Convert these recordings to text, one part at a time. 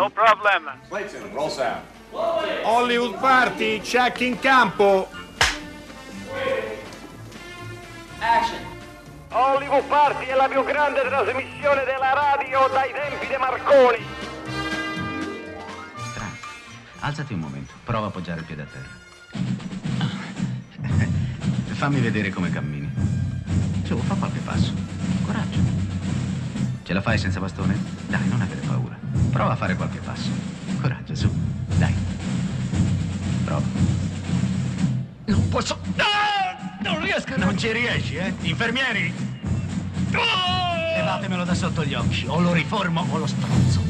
No problem. Clayton, roll sound. Hollywood Party, check in campo. Hollywood Party è la più grande trasmissione della radio dai tempi di Marconi. Strano. Alzati un momento, prova a appoggiare il piede a terra. Fammi vedere come cammini. Su, fa qualche passo. Coraggio. Ce la fai senza bastone? Dai, non avere paura. Prova a fare qualche passo. Coraggio, su. Dai. Prova. Non posso. Ah! Non riesco. Non ci riesci, eh? Infermieri! Levatemelo da sotto gli occhi. O lo riformo o lo strozzo.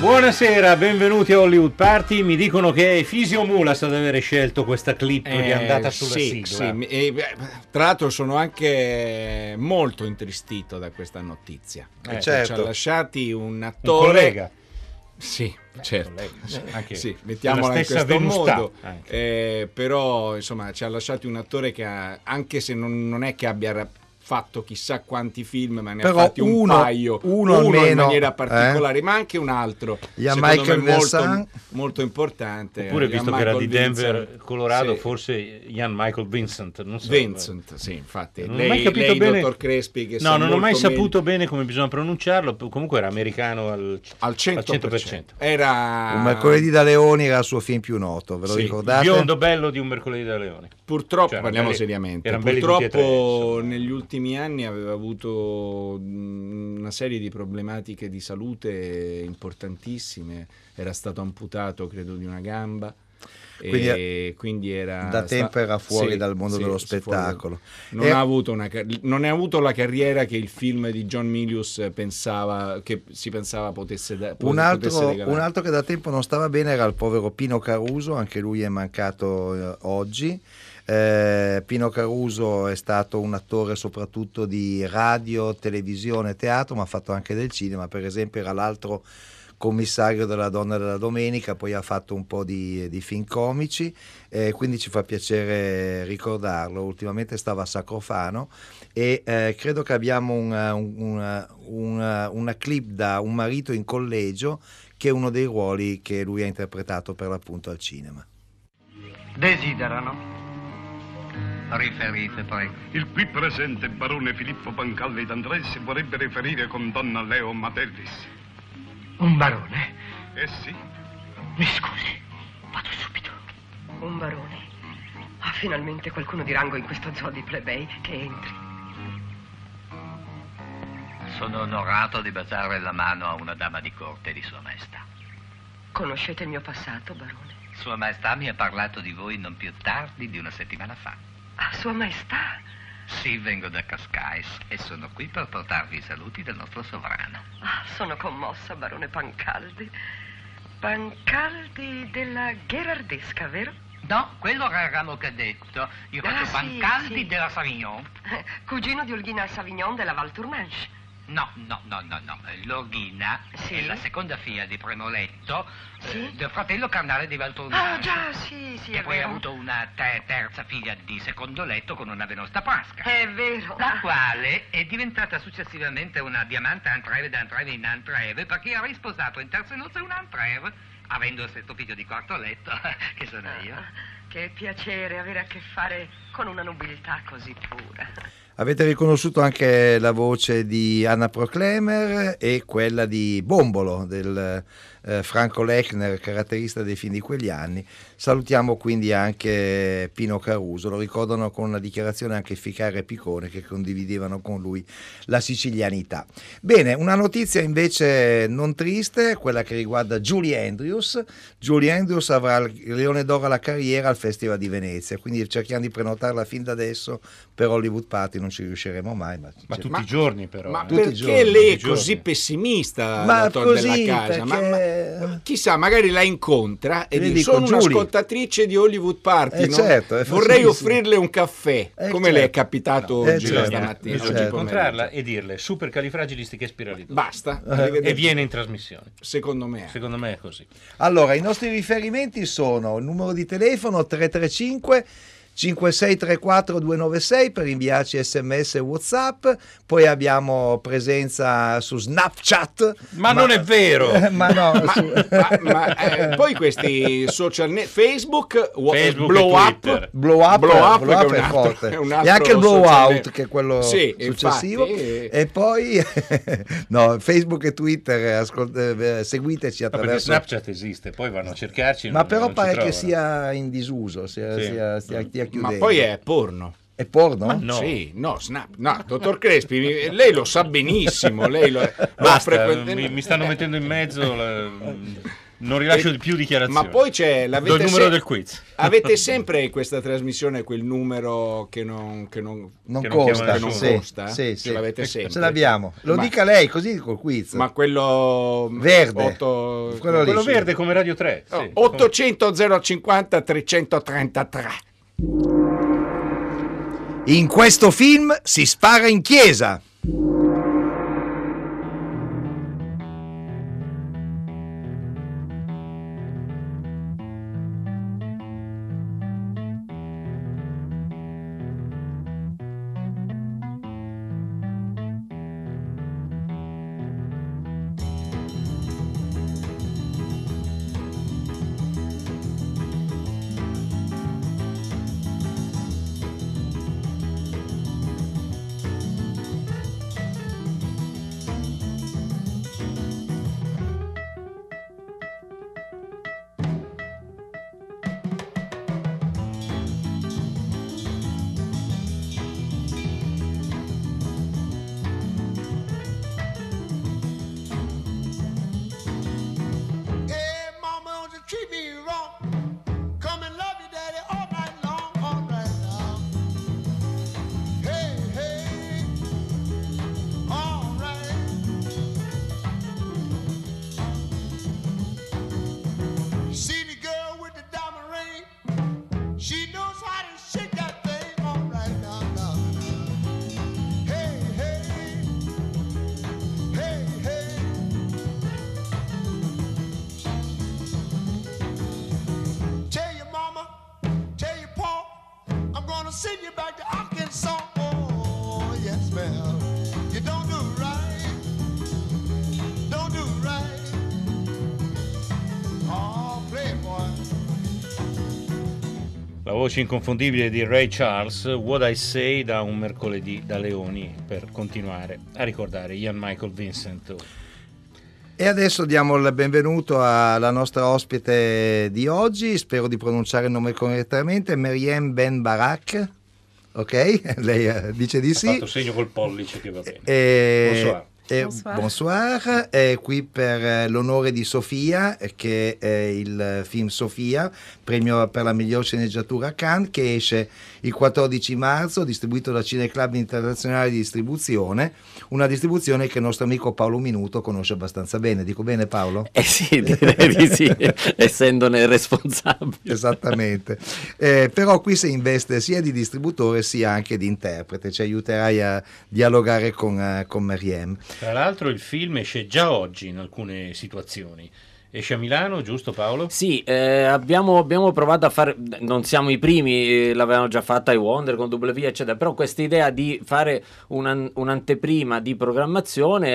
Buonasera, benvenuti a Hollywood Party. Mi dicono che è Fisio Mulas ad avere scelto questa clip di andata sulla Eh, sì, sigla. sì, e, tra l'altro sono anche molto intristito da questa notizia. Perché certo. Ci ha lasciati un Un attore... collega. Sì, certo. collega, Sì, anche sì, mettiamola in questo venustà, modo. Eh, però, insomma, ci ha lasciati un attore che ha- anche se non, non è che abbia fatto chissà quanti film, ma ne Però ha fatti un uno- paio, uno in almeno, maniera eh? particolare, ma anche un altro. Secondo Michael me molto, molto importante. Oppure, Ian visto che era di Michael Denver, Vincent. Colorado, Sì. forse Ian Michael Vincent. Non so. Vincent, sì, infatti. Non ho lei, mai capito lei, bene. dottor Crespi, che no, non ho mai meglio- saputo bene come bisogna pronunciarlo. Comunque era americano al, al 100%. Era Un mercoledì da Leoni era il suo film più noto, ve lo Sì, Il ricordate? biondo bello di un mercoledì da Leone. Purtroppo, Cioè, parliamo belli- seriamente, purtroppo negli ultimi anni aveva avuto una serie di problematiche di salute importantissime, era stato amputato credo di una gamba. Quindi, e quindi era da tempo era fuori sì, dal mondo sì, dello spettacolo. Non, E- ha avuto una non ha avuto la carriera che il film di John Milius pensava che si pensava potesse, da- Un potesse altro, regalare. un altro che da tempo non stava bene era il povero Pino Caruso, anche lui è mancato eh, oggi. Eh, Pino Caruso è stato un attore soprattutto di radio, televisione, teatro, ma ha fatto anche del cinema, per esempio era l'altro commissario della Donna della Domenica, poi ha fatto un po' di, di film comici, eh, quindi ci fa piacere ricordarlo. Ultimamente stava a Sacrofano e eh, credo che abbiamo una, una- una- una clip da un marito in collegio che è uno dei ruoli che lui ha interpretato per l'appunto al cinema. Desiderano? Riferite, prego. Il qui presente barone Filippo Pancalli d'Andres vorrebbe riferire con donna Leo Madellis. Un barone? Eh sì, Mi scusi, vado subito. Un barone. Ah, finalmente qualcuno di rango in questo zoo di plebei che entri. Sono onorato di baciare la mano a una dama di corte di Sua Maestà. Conoscete il mio passato, barone? Sua Maestà mi ha parlato di voi non più tardi di una settimana fa. Ah, Sua Maestà. Sì, vengo da Cascais e sono qui per portarvi i saluti del nostro sovrano. Ah, sono commossa, barone Pancaldi. Pancaldi della Gherardesca, vero? No, quello era il ramo cadetto. Io Ah, faccio sì, Pancaldi sì. della Savignon. Eh, Cugino di Olghina Savignon della Val Tournanche. No, no, no, no, no. L'Orghina Sì. è la seconda figlia di Premoletto eh, Sì. del fratello carnale di Ah, Valtornano. già, sì, sì, che è poi ha vero. avuto una te- terza figlia di secondo letto con una venosta pasca. È vero. La Ah, quale è diventata successivamente una diamante Antreve d'Antreve in Antreve perché ha risposato in terze nozze un Antreve, avendo il sesto figlio di quarto letto, che sono io. ah, Che piacere avere a che fare con una nobiltà così pura. Avete riconosciuto anche la voce di Anna Proclemer e quella di Bombolo del eh, Franco Lechner, caratterista dei film di quegli anni. Salutiamo quindi anche Pino Caruso, lo ricordano con una dichiarazione anche Ficare e Picone che condividevano con lui la sicilianità. Bene, una notizia invece non triste, quella che riguarda Julie Andrews. Julie Andrews avrà il Leone d'Oro alla carriera al Festival di Venezia, quindi cerchiamo di prenotarla fin da adesso per Hollywood Party, non ci riusciremo mai. Ma, Ma c'è- tutti i giorni, però. Ma eh. perché lei è così pessimista, Ma dottor così, della casa? Ma- perché- ma- chissà, magari la incontra e dice: Sono Giulia." un'ascoltatrice di Hollywood Party. Eh, no? certo, Vorrei offrirle un caffè, Eh, come le è certo. capitato Eh, oggi certo. stamattina. Eh, certo. incontrarla e dirle supercalifragilistiche spiralidosi. Basta, Eh. E viene in trasmissione. Secondo me. Secondo me è così. Allora, i nostri riferimenti sono il numero di telefono 335 5634 296 per inviarci sms e whatsapp, poi abbiamo presenza su Snapchat. Ma, non è vero! ma no, Ma, su- ma- ma, eh, poi questi social net Facebook, Facebook blow e up. Blow up, Blow up, blow up è, un altro- forte. è e anche il blow out net. che è quello Sì, successivo infatti. e poi no, Facebook e Twitter eh, ascolt- eh, seguiteci No, perché attraverso Snapchat esiste, poi vanno a cercarci. ma non- però non pare che sia in disuso sia, Sì. sia- stia Ma poi è porno. È porno? Ma no. Sì, no, snap. No, dottor Crespi, lei lo sa benissimo. Lei lo, Basta, frequente- mi, mi stanno mettendo in mezzo. la- non rilascio E- più dichiarazioni. Ma poi c'è Do il numero se- del quiz. Avete sempre in questa trasmissione quel numero che non, che non, non che costa, che non sì, costa? sì, Ce sì. l'avete sempre. ce l'abbiamo lo Ma- dica lei così col quiz Ma quello Verde. otto- Quello lì. Quello verde come Radio 3. Oh, sì. 800 050 333. In questo film si spara in chiesa voce inconfondibile di Ray Charles, What I Say da un mercoledì da Leoni, per continuare a ricordare Ian Michael Vincent. E adesso diamo il benvenuto alla nostra ospite di oggi, spero di pronunciare il nome correttamente, Meriem Ben Barak. Ok? Lei eh, dice di Ha sì. fatto segno col pollice che va bene. E- Bonsoir. E- Bonsoir. bonsoir. È qui per eh, l'onore di Sofia, eh, che è il film Sofia, premio per la miglior sceneggiatura a Cannes, che esce il 14 marzo, distribuito da Cineclub Internazionale di Distribuzione, una distribuzione che il nostro amico Paolo Minuto conosce abbastanza bene. Dico bene Paolo? Eh sì, direi di sì, essendone responsabile. Esattamente, Eh, però qui si investe sia di distributore sia anche di interprete, ci aiuterai a dialogare con, eh, con Meriem. Tra l'altro il film esce già oggi in alcune situazioni. Esce a Milano, giusto Paolo? Sì, eh, abbiamo, abbiamo provato a fare, non siamo i primi, eh, l'avevamo già fatta ai Wonder con W, eccetera, però questa idea di fare un'an- un'anteprima di programmazione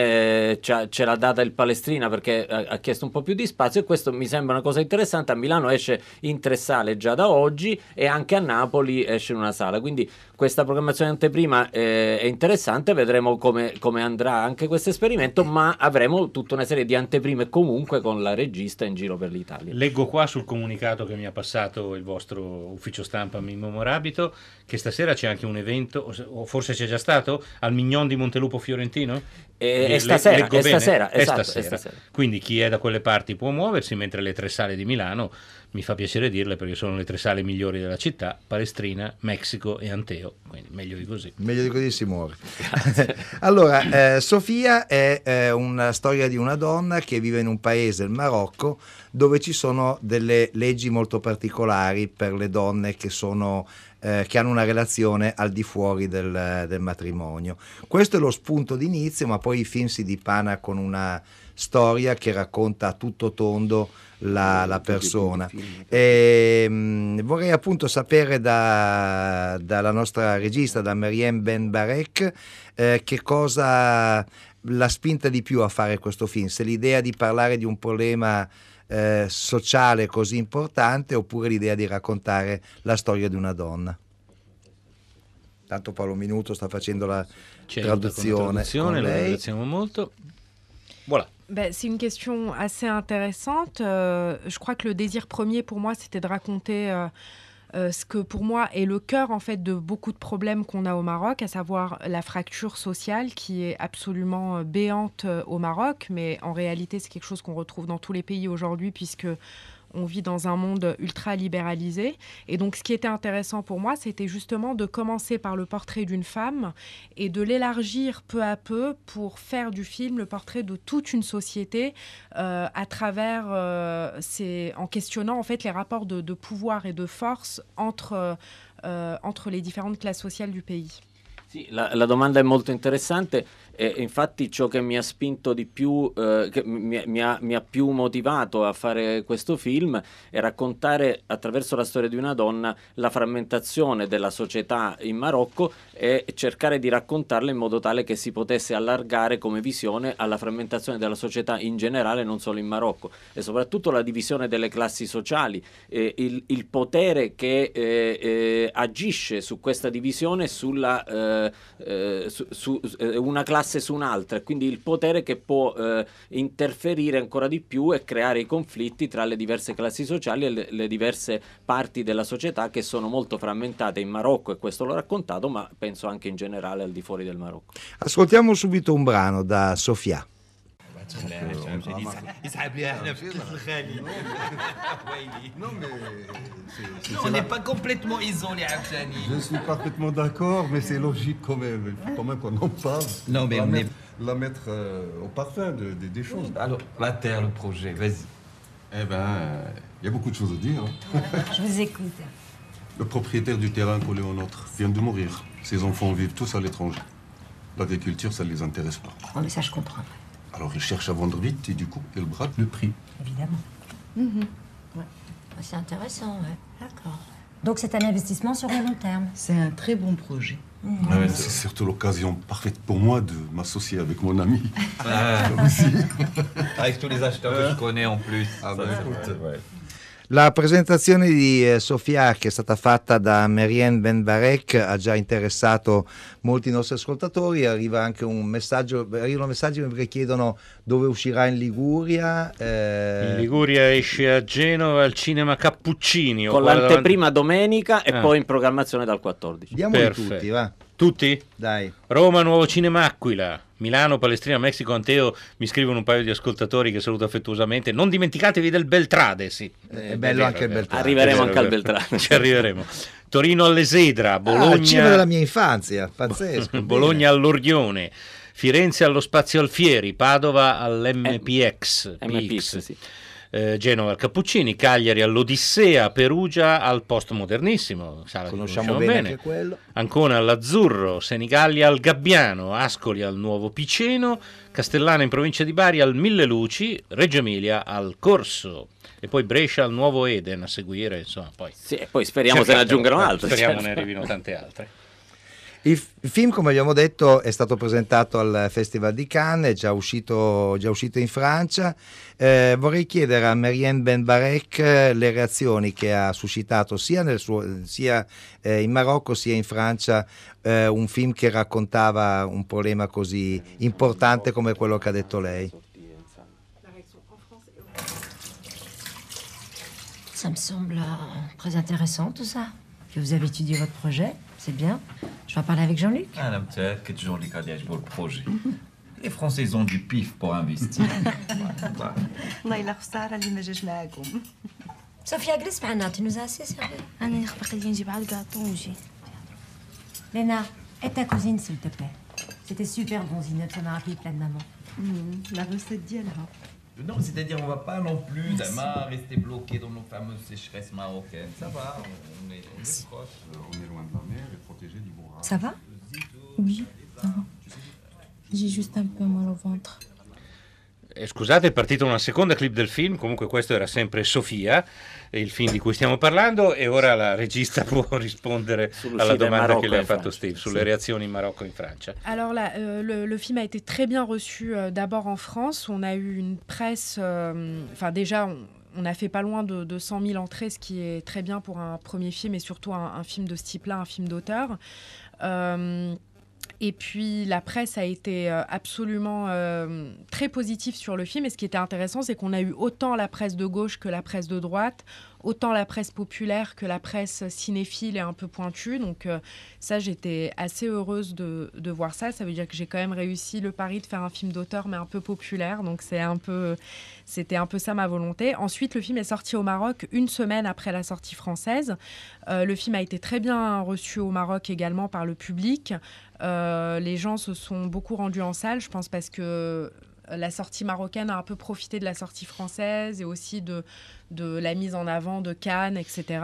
eh, ce l'ha data il Palestrina perché ha, ha chiesto un po' più di spazio e questo mi sembra una cosa interessante. A Milano esce in tre sale già da oggi e anche a Napoli esce in una sala, quindi questa programmazione anteprima eh, è interessante, vedremo come, come andrà anche questo esperimento, ma avremo tutta una serie di anteprime comunque con la regista in giro per l'Italia. Leggo qua sul comunicato che mi ha passato il vostro ufficio stampa Mimmo Morabito che stasera c'è anche un evento, o se- o forse c'è già stato, al Mignon di Montelupo Fiorentino? E- Le- è stasera, è stasera, esatto, è stasera. Quindi chi è da quelle parti può muoversi, mentre le tre sale di Milano, mi fa piacere dirle perché sono le tre sale migliori della città, Palestrina, Mexico e Anteo, quindi meglio di così. Meglio di così si muore. allora, eh, Sofia è eh, una storia di una donna che vive in un paese, il Marocco, dove ci sono delle leggi molto particolari per le donne che sono eh, che hanno una relazione al di fuori del, del matrimonio. Questo è lo spunto d'inizio, ma poi il film si dipana con una storia che racconta a tutto tondo la, la persona. E, mh, vorrei appunto sapere da- dalla nostra regista, da Mariem Ben Barek, eh, che cosa l'ha spinta di più a fare questo film, se l'idea di parlare di un problema eh, sociale così importante oppure l'idea di raccontare la storia di una donna. Tanto Paolo Minuto sta facendo la Ci aiuta con la traduzione traduzione, lei. ringraziamo molto. Voilà. Ben, c'est une question assez intéressante. Euh, je crois que le désir premier pour moi, c'était de raconter euh, euh, ce que pour moi est le cœur en fait de beaucoup de problèmes qu'on a au Maroc, à savoir la fracture sociale qui est absolument béante au Maroc, mais en réalité c'est quelque chose qu'on retrouve dans tous les pays aujourd'hui puisque on vit dans un monde ultra libéralisé. Et donc, ce qui était intéressant pour moi, c'était justement de commencer par le portrait d'une femme et de l'élargir peu à peu pour faire du film le portrait de toute une société euh, à travers, euh, ces- en questionnant en fait les rapports de, pouvoir et de force entre, euh, entre les différentes classes sociales du pays. La, la domanda è molto interessante e infatti ciò che mi ha spinto di più, eh, che mi, mi ha, mi ha più motivato a fare questo film è raccontare attraverso la storia di una donna la frammentazione della società in Marocco e cercare di raccontarla in modo tale che si potesse allargare come visione alla frammentazione della società in generale, non solo in Marocco, e soprattutto la divisione delle classi sociali, eh, il, il potere che eh, eh, agisce su questa divisione sulla eh, eh, su, su- una classe su un'altra, e quindi il potere che può eh, interferire ancora di più e creare i conflitti tra le diverse classi sociali e le, le diverse parti della società che sono molto frammentate in Marocco, e questo l'ho raccontato, ma penso anche in generale al di fuori del Marocco. Ascoltiamo subito un brano da Sofia. يسحب لي احنا في مثل الخالي ويلي Non, mais c'est- on n'est pas complètement isolé عاوتاني Je suis parfaitement d'accord, mais c'est logique quand même. Il faut quand même qu'on en parle. Non, mais la on mettre, la mettre euh, au parfum de- de- des choses. Alors, la terre, le projet, vas-y. Eh ben, il y a beaucoup de choses à dire. hein. Je vous écoute. Le propriétaire du terrain collé au nôtre vient de mourir. Ses enfants vivent tous à l'étranger. L'agriculture, ça ne les intéresse pas. Oh, mais ça, je comprends, Alors ils cherchent à vendre vite et du coup, ils bradent le prix. évidemment. Mhm. Ouais. Ah, C'est intéressant, ouais. D'accord. Donc, c'est un investissement sur le long terme. C'est un très bon projet. Ouais, c'est surtout l'occasion parfaite pour moi de m'associer avec mon ami. Ah. Avec tous les acheteurs que je connais en plus. Ah Ça, bah. La presentazione di eh, Sofia, che è stata fatta da Merien Ben Barek, ha già interessato molti nostri ascoltatori. Arriva anche un messaggio, arrivano messaggi che chiedono dove uscirà in Liguria. eh, In Liguria esce a Genova al cinema Cappuccini. Con l'anteprima domenica e Ah. poi in programmazione dal 14. Diamoli Perfetto. tutti, va. Tutti? Dai. Roma, Nuovo Cinema Aquila. Milano, Palestrina, Messico, Anteo, mi scrivono un paio di ascoltatori che saluto affettuosamente. Non dimenticatevi del Beltrade, sì. È bello anche il Beltrade. Arriveremo È anche al vero, Beltrade. Ci arriveremo. Torino all'Esedra, Ah, Bologna, il cinema della mia infanzia, pazzesco. Bologna all'Orghione, Firenze allo Spazio Alfieri, Padova all'MPX, MPX, sì. eh, Genova al Cappuccini, Cagliari all'Odissea, Perugia al Postmodernissimo, sala Conosciamo conosciamo bene quello. Ancona all'Azzurro, Senigallia al Gabbiano, Ascoli al Nuovo Piceno, Castellana in provincia di Bari al Mille Luci, Reggio Emilia al Corso e poi Brescia al Nuovo Eden a seguire, insomma, poi Sì, e poi speriamo se ne aggiungano eh, altre. Speriamo certo. ne arrivino tante altre. Il, f- il film, come abbiamo detto, è stato presentato al Festival di Cannes, è già uscito, già uscito in Francia. Eh, vorrei chiedere a Marianne Ben Barek eh, le reazioni che ha suscitato sia, nel suo, sia eh, in Marocco sia in Francia eh, un film che raccontava un problema così importante come quello che ha detto lei. Ça me semble euh, très intéressant, tout ça. Que vous avez étudié votre projet, c'est bien. Je vais en parler avec Jean-Luc. انا متاكد جون اللي قاعد يعجبه البروجي Les Français ils ont du pif pour investir. والله الا خساره اللي ما جاش معاكم Sophia, glisse معنا, tu nous as assez servi. انا يخبق لي نجيب عاد كاطو ونجي Léna, aide ta cousine, s'il te plaît. C'était super bon, Zineb, ça m'a rappelé plein de maman. لا recette ديالها non, c'est-à-dire on va pas non plus rester bloqué dans nos fameuses sécheresses marocaines. Ça va, on est, on est proche. On est loin de la mer et protégé du bourrage. Ça va? Oui, ça va. J'ai juste un peu mal au ventre. Eh, scusate, è partita una seconda clip del film, comunque questo era sempre Sofia, il film di cui stiamo parlando, e ora la regista può rispondere Sull'uscita alla domanda Marocco che le e fatto Francia. Steve sulle Sì. reazioni in Marocco e in Francia. Alors là, euh, le, le film a été très bien reçu euh, d'abord en France. On a eu une presse, euh, enfin déjà, on, on a fait pas loin de, de 100 000 entrées, ce qui est très bien pour un premier film et surtout un, un film de ce type-là, un film d'auteur. Et puis la presse a été euh, absolument euh, très positive sur le film. Et ce qui était intéressant, c'est qu'on a eu autant la presse de gauche que la presse de droite, autant la presse populaire que la presse cinéphile et un peu pointue. Donc euh, ça, j'étais assez heureuse de, voir ça. Ça veut dire que j'ai quand même réussi le pari de faire un film d'auteur, mais un peu populaire. Donc c'est un peu, c'était un peu ça ma volonté. Ensuite, le film est sorti au Maroc une semaine après la sortie française. Euh, le film a été très bien reçu au Maroc également par le public. Euh, les gens se sont beaucoup rendus en salle, je pense, parce que la sortie marocaine a un peu profité de la sortie française et aussi de, de la mise en avant de Cannes, etc.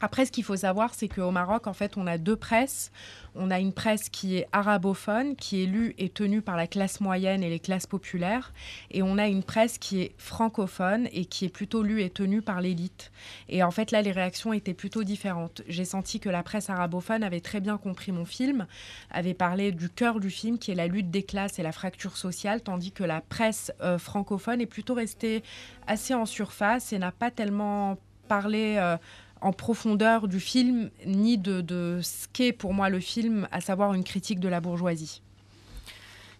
Après, ce qu'il faut savoir, c'est qu'au Maroc, en fait, on a deux presses. On a une presse qui est arabophone, qui est lue et tenue par la classe moyenne et les classes populaires. Et on a une presse qui est francophone et qui est plutôt lue et tenue par l'élite. Et en fait, là, les réactions étaient plutôt différentes. J'ai senti que la presse arabophone avait très bien compris mon film, avait parlé du cœur du film, qui est la lutte des classes et la fracture sociale, tandis que la presse euh, francophone est plutôt restée assez en surface et n'a pas tellement parlé euh, en profondeur du film, ni de, ce qu'est pour moi le film, à savoir une critique de la bourgeoisie.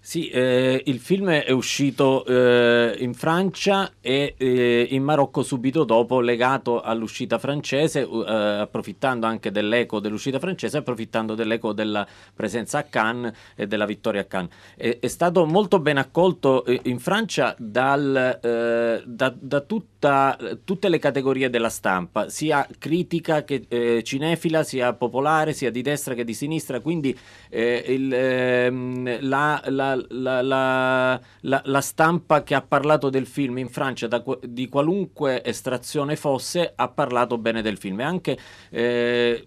Sì, eh, il film è uscito eh, in Francia e eh, in Marocco subito dopo, legato all'uscita francese, eh, approfittando anche dell'eco dell'uscita francese, approfittando dell'eco della presenza a Cannes e della vittoria a Cannes. È, è stato molto ben accolto eh, in Francia dal, eh, da, da tutta- tutte le categorie della stampa, sia critica che cinefila, sia popolare, sia di destra che di sinistra, quindi il, ehm, la, la- la- la- la- stampa che ha parlato del film in Francia, da di qualunque estrazione fosse, ha parlato bene del film. E anche eh,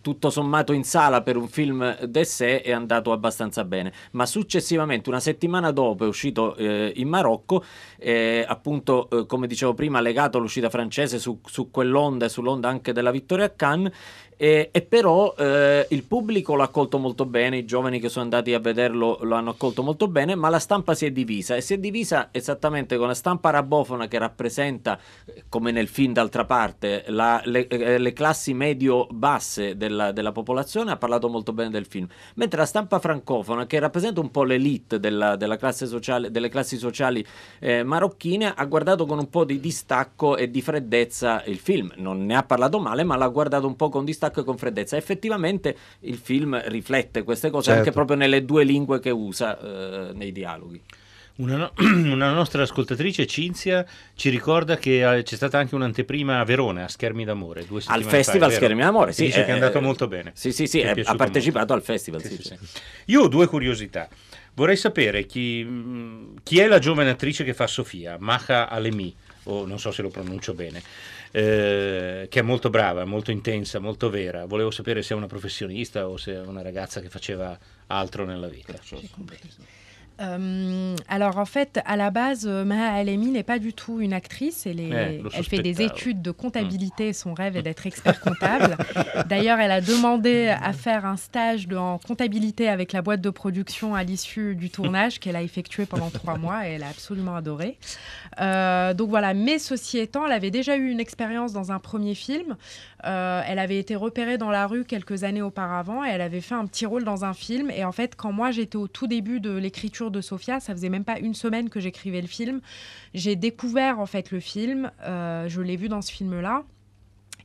tutto sommato in sala per un film d'essè è andato abbastanza bene, ma successivamente, una settimana dopo, è uscito eh, in Marocco, eh, appunto, eh, come dicevo prima, legato all'uscita francese su, su quell'onda e sull'onda anche della vittoria a Cannes. E, e però eh, il pubblico l'ha accolto molto bene, i giovani che sono andati a vederlo lo hanno accolto molto bene, ma la stampa si è divisa e si è divisa esattamente con la stampa arabofona che rappresenta, eh, come nel film d'altra parte, la- le, eh, le classi medio-basse della, della popolazione, ha parlato molto bene del film, mentre la stampa francofona che rappresenta un po' l'elite della, della classe sociale, delle classi sociali eh, marocchine, ha guardato con un po' di distacco e di freddezza il film, non ne ha parlato male, ma l'ha guardato un po' con distacco e con freddezza. Effettivamente il film riflette queste cose Certo. anche proprio nelle due lingue che usa eh, nei dialoghi. Una, no- una nostra ascoltatrice, Cinzia, ci ricorda che eh, c'è stata anche un'anteprima a Verona, a Schermi d'Amore. Due Al fa, Festival è vero? Schermi d'Amore, E sì, dice che è eh, andato molto bene. Sì, sì, sì, è eh, ha partecipato molto. al festival. Sì, sì, sì. Io ho due curiosità. Vorrei sapere chi, mh, chi è la giovane attrice che fa Sofia, Maha Alemi, o non so se lo pronuncio bene, eh, che è molto brava, molto intensa, molto vera. Volevo sapere se è una professionista o se è una ragazza che faceva altro nella vita. Euh, alors en fait, à la base, euh, Maha Alemi n'est pas du tout une actrice. Elle, est- Ouais, lo elle fait des études de comptabilité. Son rêve est d'être expert comptable. D'ailleurs, elle a demandé à faire un stage de- en comptabilité avec la boîte de production à l'issue du tournage qu'elle a effectué pendant trois mois et elle a absolument adoré. Euh, donc voilà, mais ceci étant, elle avait déjà eu une expérience dans un premier film. Euh, elle avait été repérée dans la rue quelques années auparavant et elle avait fait un petit rôle dans un film. Et en fait, quand moi j'étais au tout début de l'écriture de Sophia, ça faisait même pas une semaine que j'écrivais le film, j'ai découvert en fait le film. Euh, je l'ai vu dans ce film-là.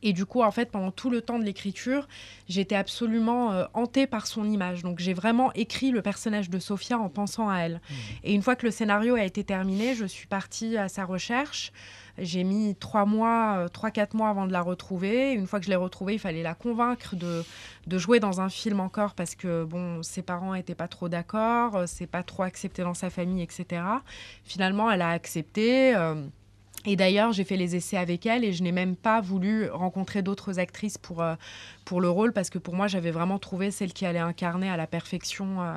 Et du coup, en fait, pendant tout le temps de l'écriture, j'étais absolument euh, hantée par son image. Donc, j'ai vraiment écrit le personnage de Sophia en pensant à elle. Et une fois que le scénario a été terminé, je suis partie à sa recherche. J'ai mis trois mois, euh, trois, quatre mois avant de la retrouver. Une fois que je l'ai retrouvée, il fallait la convaincre de, de jouer dans un film encore parce que, bon, ses parents n'étaient pas trop d'accord, euh, c'est pas trop accepté dans sa famille, etc. Finalement, elle a accepté. euh, et d'ailleurs, j'ai fait les essais avec elle et je n'ai même pas voulu rencontrer d'autres actrices pour, euh, pour le rôle parce que pour moi, j'avais vraiment trouvé celle qui allait incarner à la perfection euh,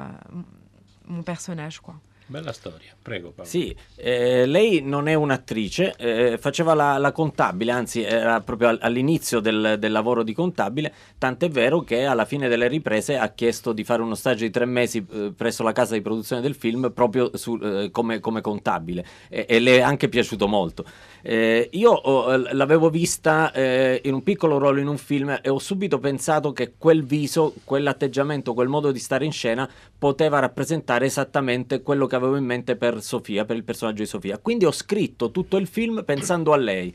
mon personnage. Quoi. Bella storia, prego Paolo. Sì, eh, lei non è un'attrice, eh, faceva la, la contabile, anzi era proprio al- all'inizio del, del lavoro di contabile, tant'è vero che alla fine delle riprese ha chiesto di fare uno stage di tre mesi eh, presso la casa di produzione del film proprio su- eh, come, come contabile e, e le è anche piaciuto molto. Eh, io ho- l'avevo vista eh, in un piccolo ruolo in un film e ho subito pensato che quel viso, quell'atteggiamento, quel modo di stare in scena poteva rappresentare esattamente quello che avevo in mente per Sofia, per il personaggio di Sofia. Quindi ho scritto tutto il film pensando a lei.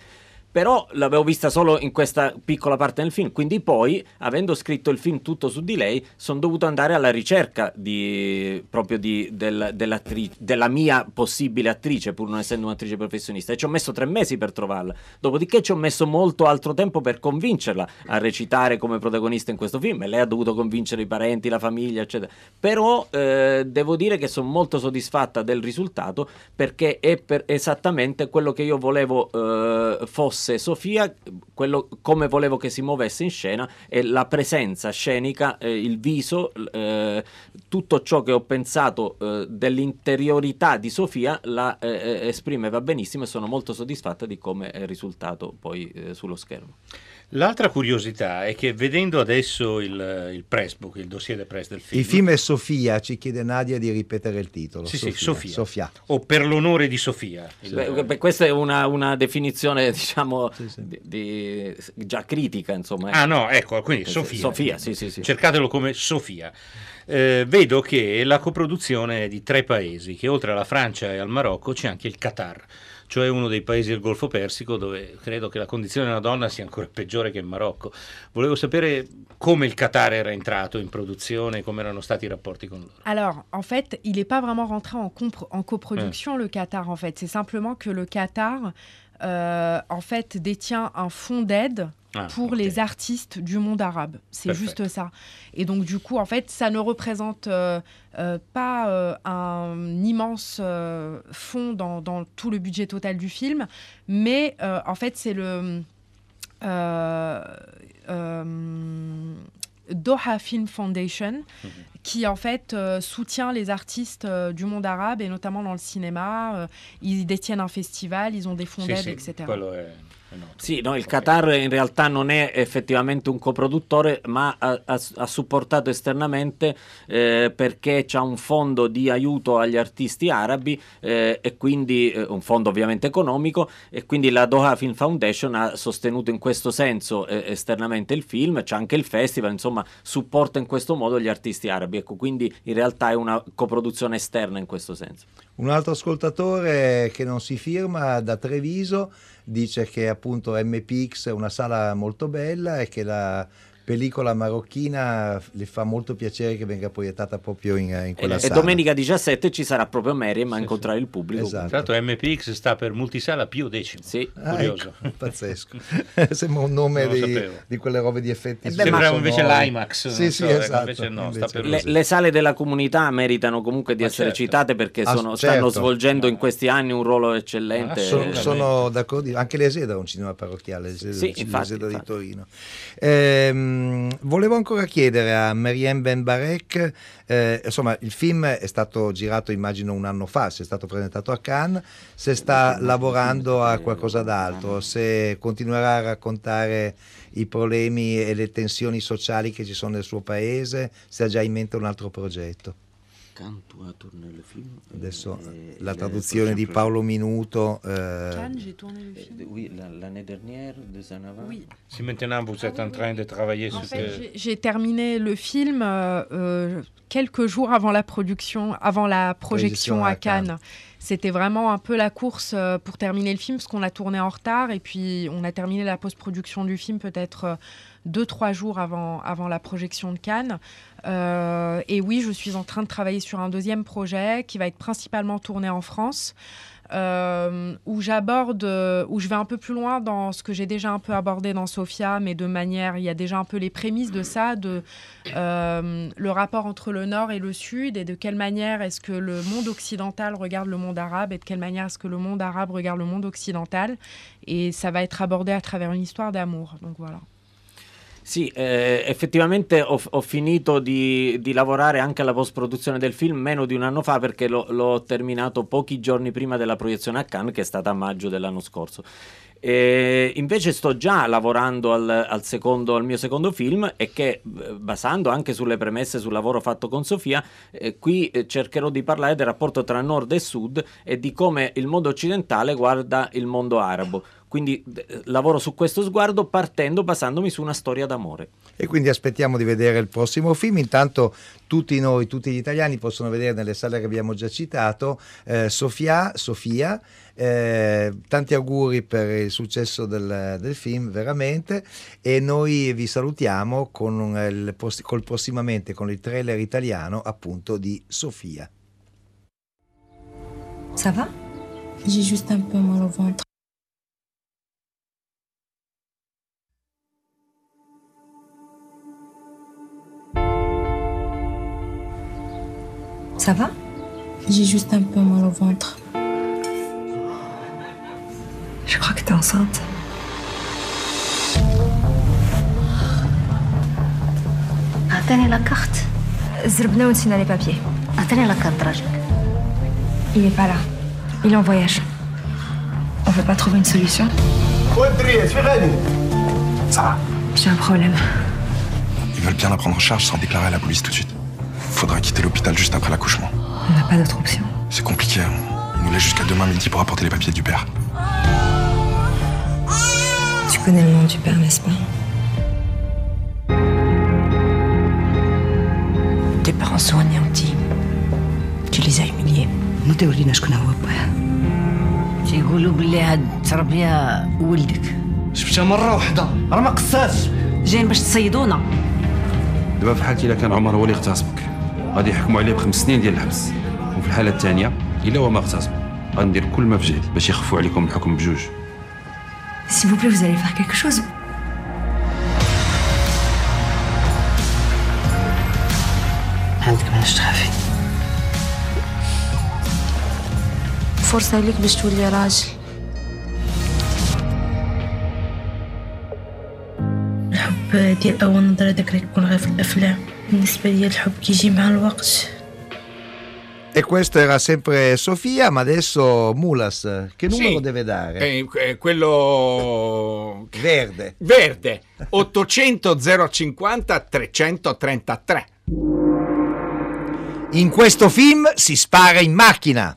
Però l'avevo vista solo in questa piccola parte del film, quindi poi, avendo scritto il film tutto su di lei, sono dovuto andare alla ricerca di, proprio di, del- della mia possibile attrice, pur non essendo un'attrice professionista, e ci ho messo tre mesi per trovarla. Dopodiché ci ho messo molto altro tempo per convincerla a recitare come protagonista in questo film, e lei ha dovuto convincere i parenti, la famiglia, eccetera. Però eh, devo dire che sono molto soddisfatta del risultato perché è per esattamente quello che io volevo eh, fosse Sofia, quello, come volevo che si muovesse in scena e la presenza scenica, eh, il viso, eh, tutto ciò che ho pensato eh, dell'interiorità di Sofia la eh, eh, esprime va benissimo e sono molto soddisfatta di come è risultato poi eh, sullo schermo. L'altra curiosità è che vedendo adesso il, il pressbook, il dossier de press del film, Il film è Sofia, ci chiede Nadia di ripetere il titolo. Sì, sì, Sofia. Sofia. o per l'onore di Sofia. il- Beh, beh, questa è una, una definizione, diciamo, di, di- già critica, insomma. Ah no, ecco, quindi Eh, Sofia. Sofia, sì, sì, sì. Cercatelo come Sofia. Eh, vedo che la coproduzione è di tre paesi, che oltre alla Francia e al Marocco c'è anche il Qatar, cioè uno dei paesi del Golfo Persico dove credo che la condizione della donna sia ancora peggiore che in Marocco. Volevo sapere come il Qatar era entrato in produzione, come erano stati i rapporti con loro. Alors, en fait, il n'est pas vraiment rentré en, en coproduction, le Qatar, en fait. C'est simplement que le Qatar, euh, en fait, détient un fonds d'aide Ah, pour les artistes du monde arabe. C'est juste ça. Et donc, du coup, en fait, ça ne représente euh, euh, pas euh, un immense fonds dans, dans tout le budget total du film, mais en fait, c'est le... Doha Film Foundation, qui en fait euh, soutient les artistes euh, du monde arabe et notamment dans le cinéma. Euh, ils détiennent un festival, ils ont des fonds d'aide, etc. è noto. Sì, no, il Qatar in realtà non è effettivamente un coproduttore, ma ha, ha- ha supportato esternamente eh, perché c'è un fondo di aiuto agli artisti arabi eh, e quindi eh, un fondo ovviamente economico e quindi la Doha Film Foundation ha sostenuto in questo senso eh, esternamente il film, c'è anche il festival, insomma supporta in questo modo gli artisti arabi, ecco, quindi in realtà è una coproduzione esterna in questo senso. Un altro ascoltatore che non si firma da Treviso dice che appunto MPX è una sala molto bella e che la pellicola marocchina le fa molto piacere che venga proiettata proprio in, in quella E sala. domenica 17 ci sarà proprio Meriem a incontrare il pubblico. Esatto. Tra l'altro MPX sta per multisala Pio decimo. Sì. Ah, Curioso. ecco, pazzesco. Sembra un nome di, di quelle robe di effetti. Eh beh, Sembrava invece l'IMAX, Sì, sì, so, ecco, esatto. invece no, sta per Le, le sale della comunità meritano comunque di Ma essere certo. citate perché Ah, sono- certo. stanno svolgendo in questi anni un ruolo eccellente. Sono, sono d'accordo, anche l'Eseda è un cinema parrocchiale, l'Eseda, Sì, il cinema infatti, di infatti. Torino. Ehm, volevo ancora chiedere a Meriem Ben Barek, eh, insomma il film è stato girato immagino un anno fa, se è stato presentato a Cannes, se sta lavorando a qualcosa d'altro, se continuerà a raccontare i problemi e le tensioni sociali che ci sono nel suo paese, se ha già in mente un altro progetto. Adesso la traduzione di Paolo Minuto. eh, Cannes, j'ai tourné le film. Oui, l'année dernière, deux ans avant. Oui. Si maintenant vous êtes en train de travailler En sur fait, que- j'ai- terminé le film euh, euh, quelques jours avant la production, avant la projection à Cannes. C'était vraiment un peu la course euh, pour terminer le film, parce qu'on a tourné en retard et puis on a terminé la post-production du film peut-être euh, deux, trois jours avant, avant la projection de Cannes. Euh, et oui, je suis en train de travailler sur un deuxième projet qui va être principalement tourné en France. euh, où j'aborde, où je vais un peu plus loin dans ce que j'ai déjà un peu abordé dans Sophia, mais de manière, il y a déjà un peu les prémices de ça, de euh, le rapport entre le Nord et le Sud, et de quelle manière est-ce que le monde occidental regarde le monde arabe, et de quelle manière est-ce que le monde arabe regarde le monde occidental, et ça va être abordé à travers une histoire d'amour. Donc voilà. Sì, eh, effettivamente ho, ho finito di, di lavorare anche alla post-produzione del film meno di un anno fa perché l'ho, l'ho terminato pochi giorni prima della proiezione a Cannes, che è stata a maggio dell'anno scorso. E invece sto già lavorando al, al secondo, al mio secondo film e che, eh, basando anche sulle premesse sul lavoro fatto con Sofia, eh, qui eh, cercherò di parlare del rapporto tra nord e sud e di come il mondo occidentale guarda il mondo arabo. Quindi eh, lavoro su questo sguardo partendo, basandomi su una storia d'amore. E quindi aspettiamo di vedere il prossimo film. Intanto tutti noi, tutti gli italiani possono vedere nelle sale che abbiamo già citato eh, Sofia, Sofia eh, tanti auguri per il successo del, del, film veramente e noi vi salutiamo con il, col prossimamente con il trailer italiano appunto di Sofia. Ça va J'ai juste un peu mal au ventre. Ça va? J'ai juste un peu mal au ventre. Je crois que t'es enceinte. Attendez la carte. Zrbna aussi les papiers. Attendez la carte, Rajik. Il n'est pas là. Il est en voyage. On veut pas trouver une solution? Ça va? J'ai un problème. Ils veulent bien la prendre en charge sans déclarer à la police tout de suite Faudra quitter l'hôpital juste après l'accouchement. On n'a pas d'autre option. C'est compliqué. hein. Ils nous laissent jusqu'à demain midi pour apporter les papiers du père. Tu connais le nom du père, n'est-ce pas Tes parents sont anéantis. Tu les as humiliés. ما تورينا شكون هو باه تيقولوا بلي هاد التربية ولدك شفتها مرة واحدة راه ما قصاش جايين باش تصيدونا دابا في حالتي الا كان عمر هو اللي اغتصبك غادي يحكموا عليه بخمس سنين ديال الحبس. وفي الحالة الثانية إلا هو ما اغتصب غندير كل ما في جهدي باش يخفوا عليكم الحكم بجوج. S'il vous plaît, vous allez faire quelque chose. عندك ماش تخافي؟ فرصة ليك باش تولي راجل. الحب ديال أول نظرة ذاك اللي يكون غير في الأفلام. E questo era sempre Sofia, ma adesso Mulas, che numero sì, deve dare? Eh, eh, quello verde. Verde, 800 050 333. In questo film si spara in macchina.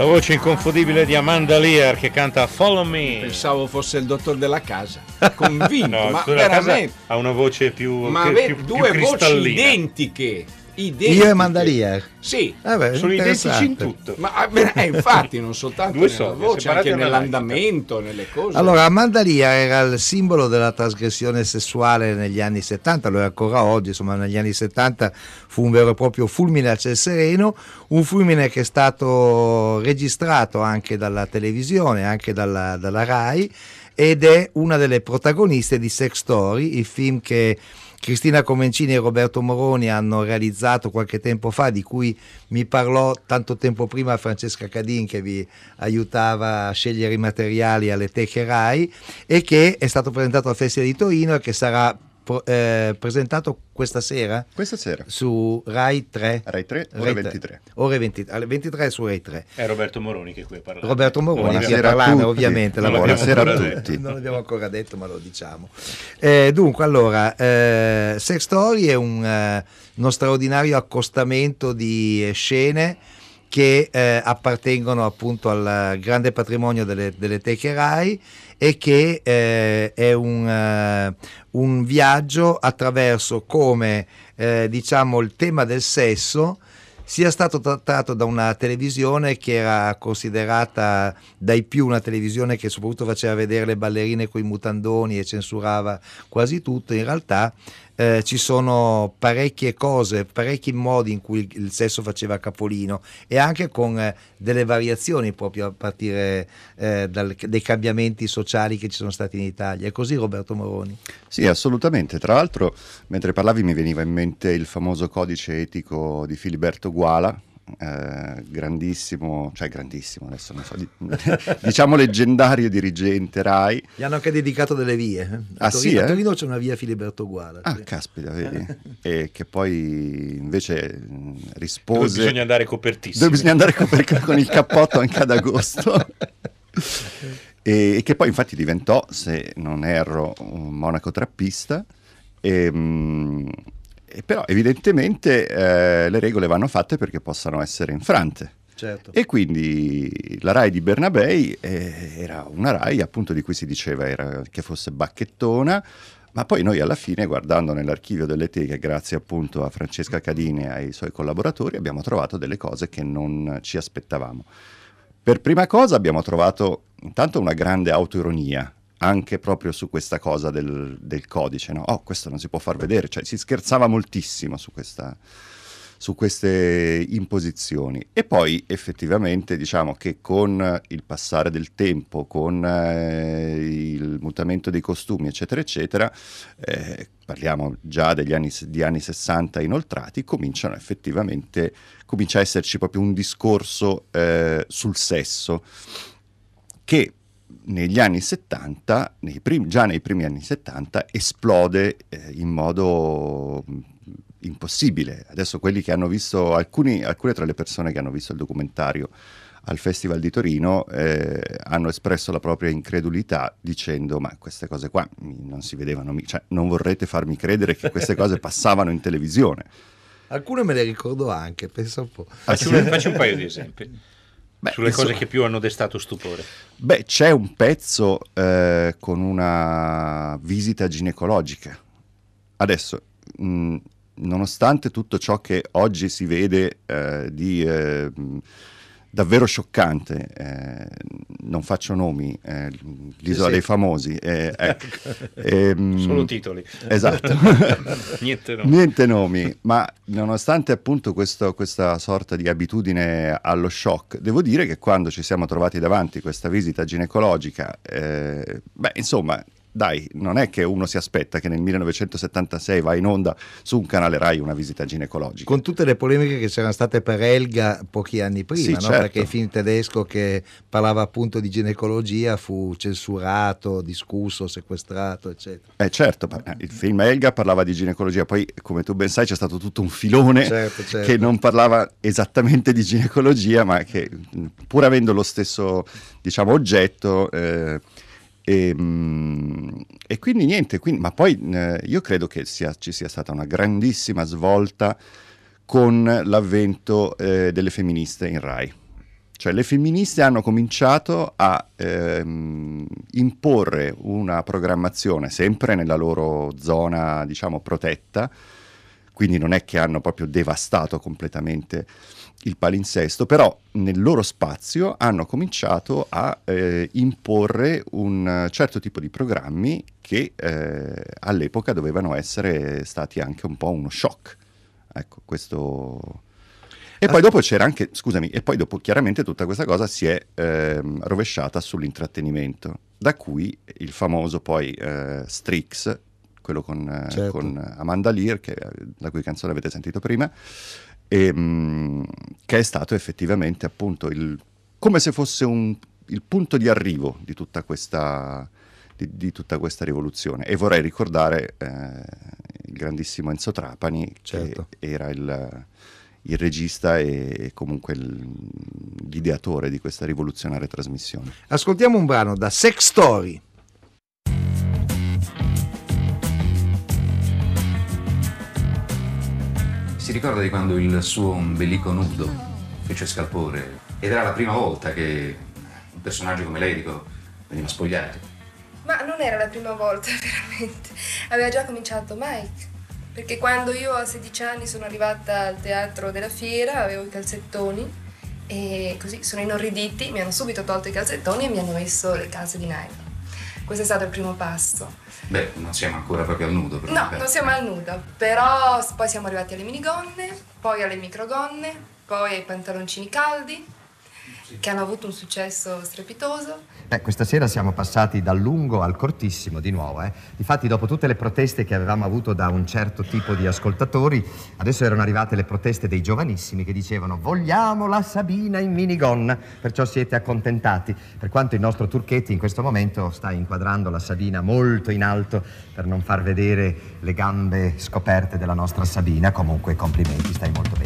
La voce inconfondibile di Amanda Lear che canta Follow Me. Pensavo fosse il dottor della casa. Convinto, No, ma veramente. ha una voce più, Ma che- più- più due voci cristallina. identiche. Identiche. Io e Mandalia. Sì, Vabbè, Sono identici in tutto. Ma eh, infatti, non soltanto Due nella soldi, voce, anche nella nell'andamento, nelle cose. Allora, Amanda Lia era il simbolo della trasgressione sessuale negli anni 70, lo è ancora oggi, insomma negli anni 70 fu un vero e proprio fulmine a ciel sereno, un fulmine che è stato registrato anche dalla televisione, anche dalla, dalla RAI ed è una delle protagoniste di Sex Story, il film che Cristina Comencini e Roberto Moroni hanno realizzato qualche tempo fa, di cui mi parlò tanto tempo prima Francesca Cadin che vi aiutava a scegliere i materiali alle Teche Rai e che è stato presentato al Festival di Torino e che sarà eh, presentato questa sera Questa sera. su Rai 3 Rai 3, ore 23. ore 20 alle 23 su Rai 3 È Roberto Moroni che qui ha parlato. Roberto Moroni a parlare tutti. ovviamente Non l'abbiamo Buonasera a tutti. non l'abbiamo ancora detto ma lo diciamo Eh, dunque allora eh, Sex Story è un, eh, uno straordinario accostamento di eh, scene che eh, appartengono appunto al grande patrimonio delle, delle teche Rai e che eh, è un, eh, un viaggio attraverso come eh, diciamo il tema del sesso sia stato trattato da una televisione che era considerata dai più una televisione che soprattutto faceva vedere le ballerine con i mutandoni e censurava quasi tutto, in realtà eh, ci sono parecchie cose, parecchi modi in cui il sesso faceva capolino e anche con eh, delle variazioni proprio a partire eh, dal- dai cambiamenti sociali che ci sono stati in Italia. È così Roberto Moroni? Sì, assolutamente. Tra l'altro, mentre parlavi mi veniva in mente il famoso codice etico di Filiberto Guala, eh, grandissimo, cioè grandissimo, adesso non so, di- diciamo leggendario dirigente RAI. Gli hanno anche dedicato delle vie. eh. A Ah, Torino, sì, a eh? Torino c'è una via Filiberto Guala. Ah, sì. caspita, vedi? e che poi invece rispose... Dove bisogna andare copertissimi. Dove bisogna andare coper- con il cappotto anche ad agosto. e, e che poi infatti diventò, se non erro, un monaco trappista. E, mh, e però evidentemente eh, le regole vanno fatte perché possano essere infrante. Certo. E quindi la RAI di Bernabei eh, era una RAI appunto di cui si diceva era- che fosse bacchettona, ma poi noi alla fine guardando nell'archivio delle teche, grazie appunto a Francesca Cadini e ai suoi collaboratori, abbiamo trovato delle cose che non ci aspettavamo. Per prima cosa abbiamo trovato intanto una grande autoironia, anche proprio su questa cosa del, del codice, no? Oh, questo non si può far vedere, cioè si scherzava moltissimo su questa, su queste imposizioni. E poi effettivamente diciamo che con il passare del tempo, con eh, il mutamento dei costumi, eccetera, eccetera, eh, parliamo già degli anni, anni 60 inoltrati, cominciano effettivamente, comincia a esserci proprio un discorso eh, sul sesso che negli anni 70, nei prim- già nei primi anni 70, esplode eh, in modo mh, impossibile. Adesso quelli che hanno visto, alcuni, alcune tra le persone che hanno visto il documentario al Festival di Torino eh, hanno espresso la propria incredulità dicendo ma queste cose qua non si vedevano, mi- cioè non vorrete farmi credere che queste cose passavano in televisione. Alcune me le ricordo anche, pensa un po'. Ah, Facci, sì? un, facci un paio di esempi. Beh, Sulle cose che più hanno destato stupore. Beh, c'è un pezzo eh, con una visita ginecologica. Adesso, mh, nonostante tutto ciò che oggi si vede eh, di eh, davvero scioccante, eh, non faccio nomi, eh, l'isola sì. dei famosi. eh, ecco. Ehm, Solo titoli. Esatto. Niente nomi. Niente nomi, ma nonostante appunto questo- questa sorta di abitudine allo shock, devo dire che quando ci siamo trovati davanti questa visita ginecologica, eh, beh, insomma, dai, non è che uno si aspetta che nel 1976 va in onda su un canale Rai una visita ginecologica. Con tutte le polemiche che c'erano state per Elga pochi anni prima, Sì, no? certo. perché il film tedesco che parlava appunto di ginecologia fu censurato, discusso, sequestrato, eccetera. Eh certo, eh, il film Elga parlava di ginecologia, poi come tu ben sai c'è stato tutto un filone Certo, certo. che non parlava esattamente di ginecologia, ma che pur avendo lo stesso diciamo, oggetto... eh, e, mh, e quindi niente, quindi- ma poi eh, io credo che sia- ci sia stata una grandissima svolta con l'avvento eh, delle femministe in Rai. Cioè le femministe hanno cominciato a ehm, imporre una programmazione sempre nella loro zona, diciamo, protetta, quindi non è che hanno proprio devastato completamente il palinsesto, però nel loro spazio hanno cominciato a eh, imporre un certo tipo di programmi che eh, all'epoca dovevano essere stati anche un po' uno shock. Ecco, questo... E poi dopo c'era anche, scusami, e poi dopo chiaramente tutta questa cosa si è ehm, rovesciata sull'intrattenimento, da cui il famoso poi eh, Strix, quello con, eh, Certo. con Amanda Lear, che- la cui canzone avete sentito prima, e, mh, che è stato effettivamente appunto il, come se fosse un- il punto di arrivo di tutta questa, di, di tutta questa rivoluzione. E vorrei ricordare eh, il grandissimo Enzo Trapani, Certo. che era il, il regista e, e comunque il- l'ideatore di questa rivoluzionaria trasmissione. Ascoltiamo un brano da Sex Story. Si ricorda di quando il suo ombelico nudo fece scalpore ed era la prima volta che un personaggio come lei dico, veniva spogliato. Ma non era la prima volta, veramente. Aveva già cominciato Mike. Perché quando io a 16 anni sono arrivata al teatro della fiera avevo i calzettoni e così sono inorriditi, mi hanno subito tolto i calzettoni e mi hanno messo le calze di nylon. Questo è stato il primo passo. Beh, non siamo ancora proprio al nudo. però No, non siamo al nudo, però poi siamo arrivati alle minigonne, poi alle microgonne, poi ai pantaloncini caldi, che hanno avuto un successo strepitoso. Beh, questa sera siamo passati dal lungo al cortissimo di nuovo. Eh. Difatti, dopo tutte le proteste che avevamo avuto da un certo tipo di ascoltatori, adesso erano arrivate le proteste dei giovanissimi che dicevano vogliamo la Sabina in minigonna, perciò siete accontentati. Per quanto il nostro Turchetti in questo momento sta inquadrando la Sabina molto in alto per non far vedere le gambe scoperte della nostra Sabina, comunque complimenti, stai molto bene.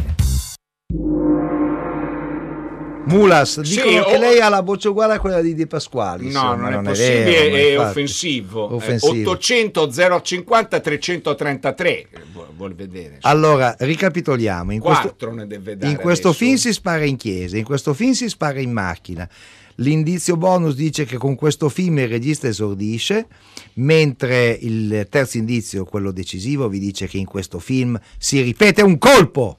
Mulas, Sì, dicono che o- lei ha la voce uguale a quella di Di Pasquali. No, insomma, non è possibile, vero, ma è offensivo. Eh, offensivo. 800 050 333. eh, vu- Vuol vedere. Allora, ricapitoliamo. In questo, Quattro ne deve dare in questo film si spara in chiesa, in questo film si spara in macchina. L'indizio bonus dice che con questo film il regista esordisce, mentre il terzo indizio, quello decisivo, vi dice che in questo film si ripete un colpo.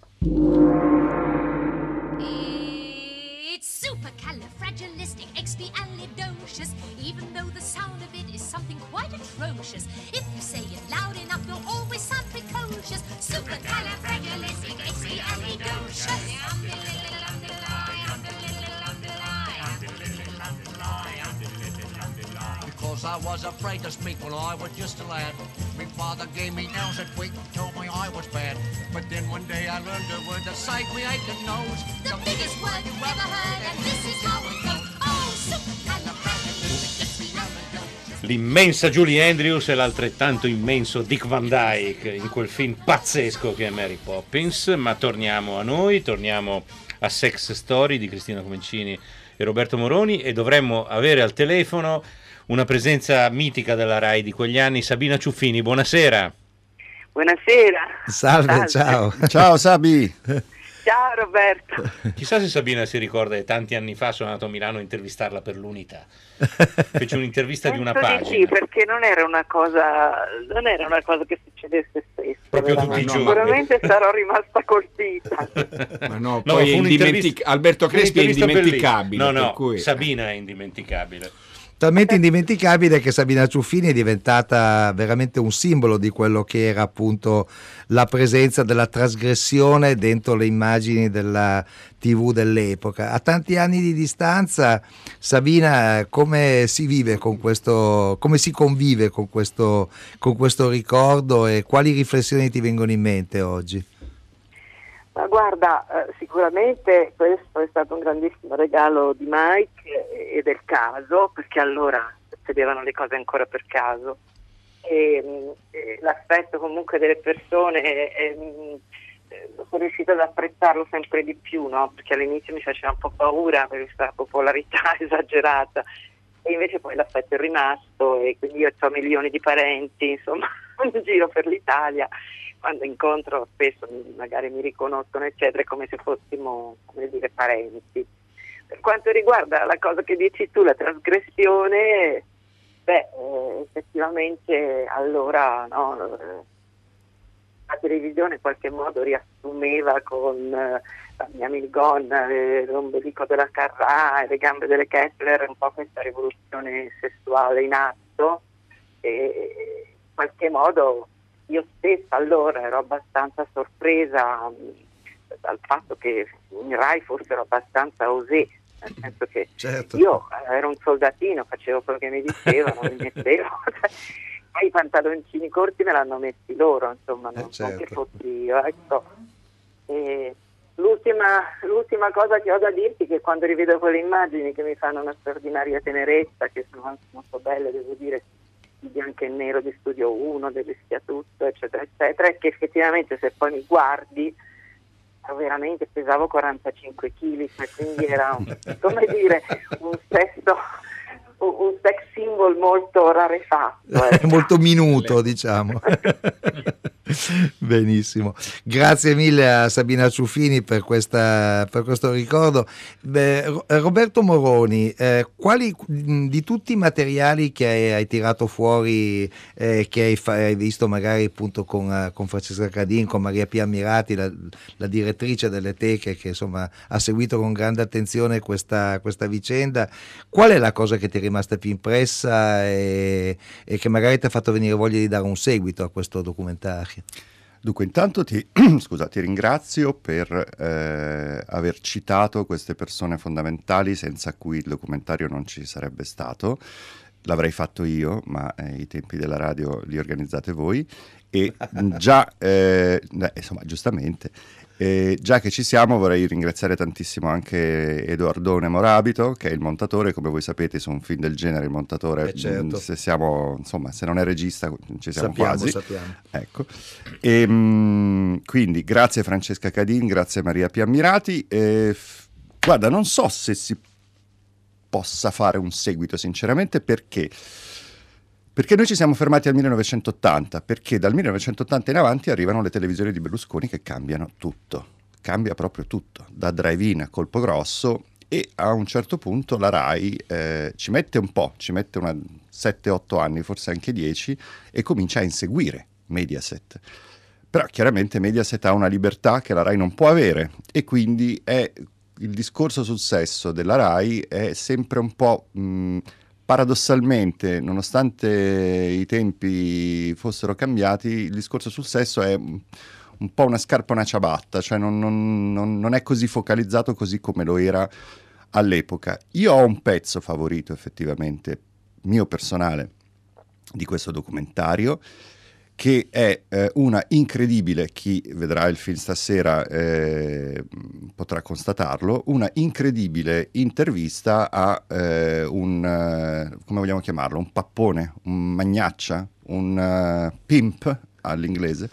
I was afraid to speak when I was just a lad. My father gave me nails that week and told me I was bad. But then one day I learned a word that saved me aching nose. The biggest word you've ever heard, and this is how it goes. Oh, supercalifragilisticexpialidocious. L'immensa Julie Andrews e l'altrettanto immenso Dick Van Dyke in quel film pazzesco che è Mary Poppins. Ma torniamo a noi, torniamo a Sex Story di Cristina Comencini e Roberto Moroni e dovremmo avere al telefono una presenza mitica della RAI di quegli anni, Sabina Ciuffini. Buonasera. Buonasera. Salve, ciao. Ciao Sabi. Ciao Roberto. Chissà se Sabina si ricorda che tanti anni fa sono andato a Milano a intervistarla per l'unità. Fece un'intervista di una Penso di pagina. sì, perché non era una cosa, non era una cosa che succedesse spesso. Proprio tutti i giorni. Sicuramente sarò rimasta colpita. Ma no, No, poi indimentic- Alberto Crespi è indimenticabile. No, per no, cui- Sabina è indimenticabile. Talmente indimenticabile che Sabina Ciuffini è diventata veramente un simbolo di quello che era appunto la presenza della trasgressione dentro le immagini della TV dell'epoca. A tanti anni di distanza, Sabina, come si vive con questo, come si convive con questo, con questo ricordo e quali riflessioni ti vengono in mente oggi? Ma guarda, eh, sicuramente questo è stato un grandissimo regalo di Mike e, del caso, perché allora succedevano le cose ancora per caso. E, mh, e l'aspetto comunque delle persone, eh, sono riuscita ad apprezzarlo sempre di più, no? perché all'inizio mi faceva un po' paura per questa popolarità esagerata. E invece poi l'affetto è rimasto e quindi io ho milioni di parenti, insomma, in giro per l'Italia quando incontro spesso magari mi riconoscono eccetera, è come se fossimo come dire parenti. Per quanto riguarda la cosa che dici tu, la trasgressione, beh, eh, effettivamente allora no, eh, la televisione in qualche modo riassumeva con eh, la mia minigonna, eh, l'ombelico della Carrà e le gambe delle Kessler un po' questa rivoluzione sessuale in atto. E in qualche modo io stessa allora ero abbastanza sorpresa dal fatto che in Rai fossero abbastanza osé, nel senso che Certo. io eh, ero un soldatino, facevo quello che mi dicevano, mi mettevo. i pantaloncini corti me l'hanno messi loro, insomma, non, non certo. che fossi io, ecco. L'ultima, l'ultima cosa che ho da dirti è che quando rivedo quelle immagini che mi fanno una straordinaria tenerezza, che sono anche molto belle, devo dire, di bianco e nero di Studio 1, del Rischiatutto, eccetera, eccetera, è che effettivamente se poi mi guardi veramente pesavo 45 kg, cioè quindi era un, come dire, un sesso, un, sex symbol molto rarefatto. ecco. molto minuto, diciamo. Benissimo, grazie mille a Sabina Ciuffini per, questa, per questo ricordo. Beh, Ro- Roberto Moroni, eh, quali di tutti i materiali che hai, hai tirato fuori, eh, che hai, fa- hai visto magari appunto con, eh, con Francesca Cadin, con Maria Pia Mirati, la, la direttrice delle teche che insomma ha seguito con grande attenzione questa, questa vicenda, qual è la cosa che ti rimasta più impressa e, e che magari ti ha fatto venire voglia di dare un seguito a questo documentario? Dunque, intanto ti, scusa, ti ringrazio per eh, aver citato queste persone fondamentali senza cui il documentario non ci sarebbe stato. L'avrei fatto io, ma eh, i tempi della radio li organizzate voi. E già, eh, insomma, giustamente, eh, già che ci siamo, vorrei ringraziare tantissimo anche Edoardone Morabito, che è il montatore. Come voi sapete, su un film del genere, il montatore, Eh, certo. se, siamo, insomma, se non è regista, ci siamo Sappiamo, quasi. sappiamo. Ecco. E, mh, quindi grazie Francesca Cadin, grazie Maria Piammirati. E, f- guarda, non so se si possa fare un seguito, sinceramente, perché. Perché noi ci siamo fermati al 1980, perché dal 1980 in avanti arrivano le televisioni di Berlusconi che cambiano tutto, cambia proprio tutto, da drive-in a colpo grosso e a un certo punto la RAI eh, ci mette un po', ci mette una 7-8 anni, forse anche 10, e comincia a inseguire Mediaset. Però chiaramente Mediaset ha una libertà che la RAI non può avere e quindi è, il discorso sul sesso della RAI è sempre un po'... mh, paradossalmente, nonostante i tempi fossero cambiati, il discorso sul sesso è un po' una scarpa una ciabatta, cioè non- non- non è così focalizzato così come lo era all'epoca. Io ho un pezzo favorito effettivamente, mio personale, di questo documentario, che è eh, una incredibile, chi vedrà il film stasera eh, potrà constatarlo, una incredibile intervista a eh, un, eh, come vogliamo chiamarlo, un pappone, un magnaccia, un eh, pimp all'inglese.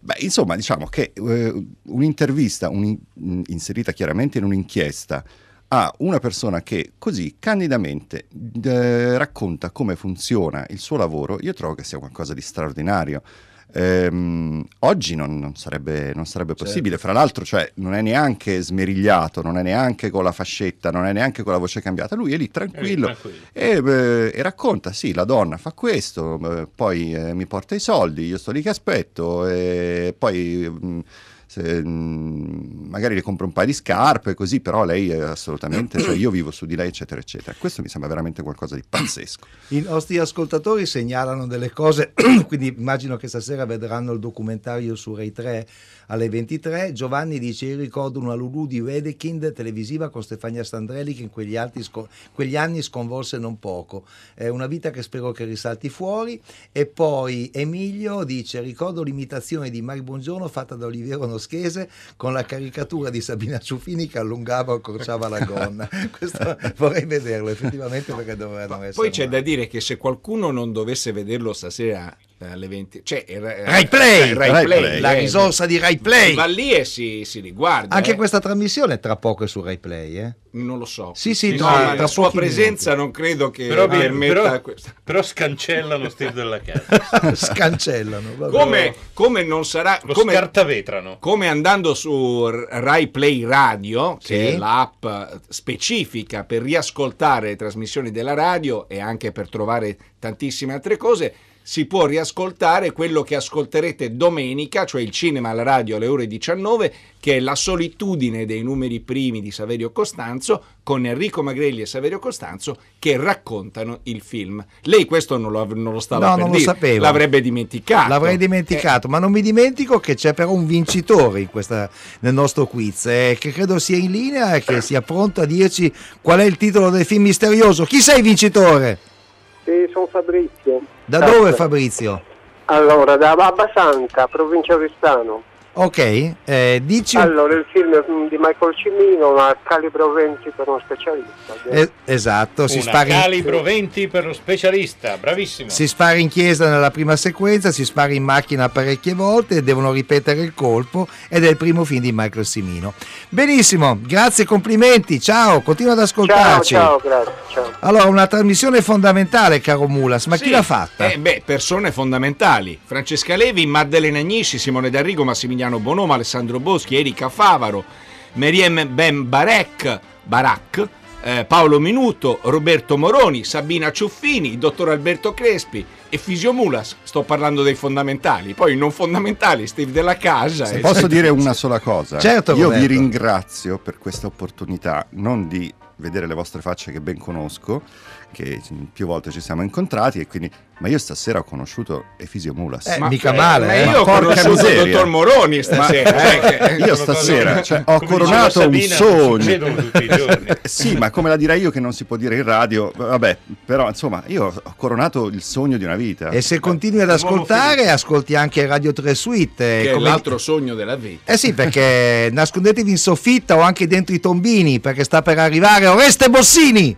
Beh, insomma, diciamo che eh, un'intervista un- mh, inserita chiaramente in un'inchiesta a una persona che così candidamente eh, racconta come funziona il suo lavoro, io trovo che sia qualcosa di straordinario. Ehm, oggi non, non sarebbe, non sarebbe possibile, fra l'altro cioè, non è neanche smerigliato, non è neanche con la fascetta, non è neanche con la voce cambiata, lui è lì tranquillo, tranquillo. e, eh, e racconta, sì, la donna fa questo, eh, poi eh, mi porta i soldi, io sto lì che aspetto, e poi mm, se, mm, magari le compro un paio di scarpe, così, però lei è assolutamente, cioè io vivo su di lei, eccetera, eccetera. Questo mi sembra veramente qualcosa di pazzesco. I nostri ascoltatori segnalano delle cose, quindi immagino che stasera vedranno il documentario su Rai 3 alle 23. Giovanni dice: Io ricordo una Lulu di Wedekind televisiva con Stefania Sandrelli che in quegli, sco- quegli anni sconvolse non poco. È una vita che spero che risalti fuori. E poi Emilio dice: Ricordo l'imitazione di Mike Bongiorno fatta da Oliviero Noschese con la caricatura di Sabina Ciuffini che allungava o accorciava la gonna. Questo vorrei vederlo effettivamente perché dovranno essere. Poi c'è da dire che se qualcuno non dovesse vederlo stasera alle 20, cioè Ra- Rai Play, eh, Rai Rai Play, Play, la eh, risorsa di Rai Play. Va lì e si, si riguarda. Anche eh. questa trasmissione tra poco è su Rai Play, eh? Non lo so. Sì, sì, No, tra la sua presenza non credo che Però, permetta però- questo. però scancellano Steve della casa. Scancellano. vabbè. Come, come non sarà Lo come, scartavetrano. come andando su Rai Play Radio, che Sì. è l'app specifica per riascoltare le trasmissioni della radio e anche per trovare tantissime altre cose, si può riascoltare quello che ascolterete domenica, cioè il cinema alla radio alle ore 19, che è La solitudine dei numeri primi di Saverio Costanzo, con Enrico Magrelli e Saverio Costanzo che raccontano il film. Lei questo non lo, non lo stava No, per non lo dire, sapevo. l'avrebbe dimenticato. L'avrei dimenticato, ma non mi dimentico che c'è però un vincitore in questa- nel nostro quiz, eh, che credo sia in linea e che sia pronto a dirci qual è il titolo del film misterioso. Chi sei vincitore? Sì, sono Fabrizio. Da dove Fabrizio? Allora, da Babba Santa, provincia Oristano. Ok, eh, dici Allora, il film di Michael Cimino, ma calibro 20 per uno specialista. eh, esatto, si Una spara, in, calibro 20 per lo specialista, bravissimo. si spara in chiesa nella prima sequenza, si spara in macchina parecchie volte, devono ripetere il colpo ed è il primo film di Michael Simino. Benissimo, grazie, complimenti, ciao, continua ad Ciao, ascoltarci. ciao, grazie, ciao. Allora, una trasmissione fondamentale, caro Mulas, ma chi Sì. l'ha fatta? Eh, beh, persone fondamentali. Francesca Levi, Maddalena Agnisci, Simone D'Arrigo, Massimiliano Bonoma, Alessandro Boschi, Erika Favaro, Meriem Ben Barek, Barak, eh, Paolo Minuto, Roberto Moroni, Sabina Ciuffini, il dottor Alberto Crespi e Fisio Mulas. Sto parlando dei fondamentali. Poi i non fondamentali, Steve della Casa. Se e- posso dire una sola cosa, Certo, io vi ringrazio per questa opportunità, non di vedere le vostre facce che ben conosco, che più volte ci siamo incontrati, e quindi, ma io stasera ho conosciuto Efisio Mulas. Eh, Ma- mica male, ma eh. io ho conosciuto il dottor Moroni stasera. Ma- eh, che- io stasera cioè, ho Come coronato diceva un Sabina, sogno. tutti i giorni. sì, ma come la direi io che non si può dire in radio, vabbè, però insomma, io ho coronato il sogno di una vita. E se continui ad ascoltare, ascolti anche Radio 3 Suite. eh, che è come- l'altro sogno della vita. Eh sì, perché nascondetevi in soffitta o anche dentro i tombini, perché sta per arrivare Oreste Bossini.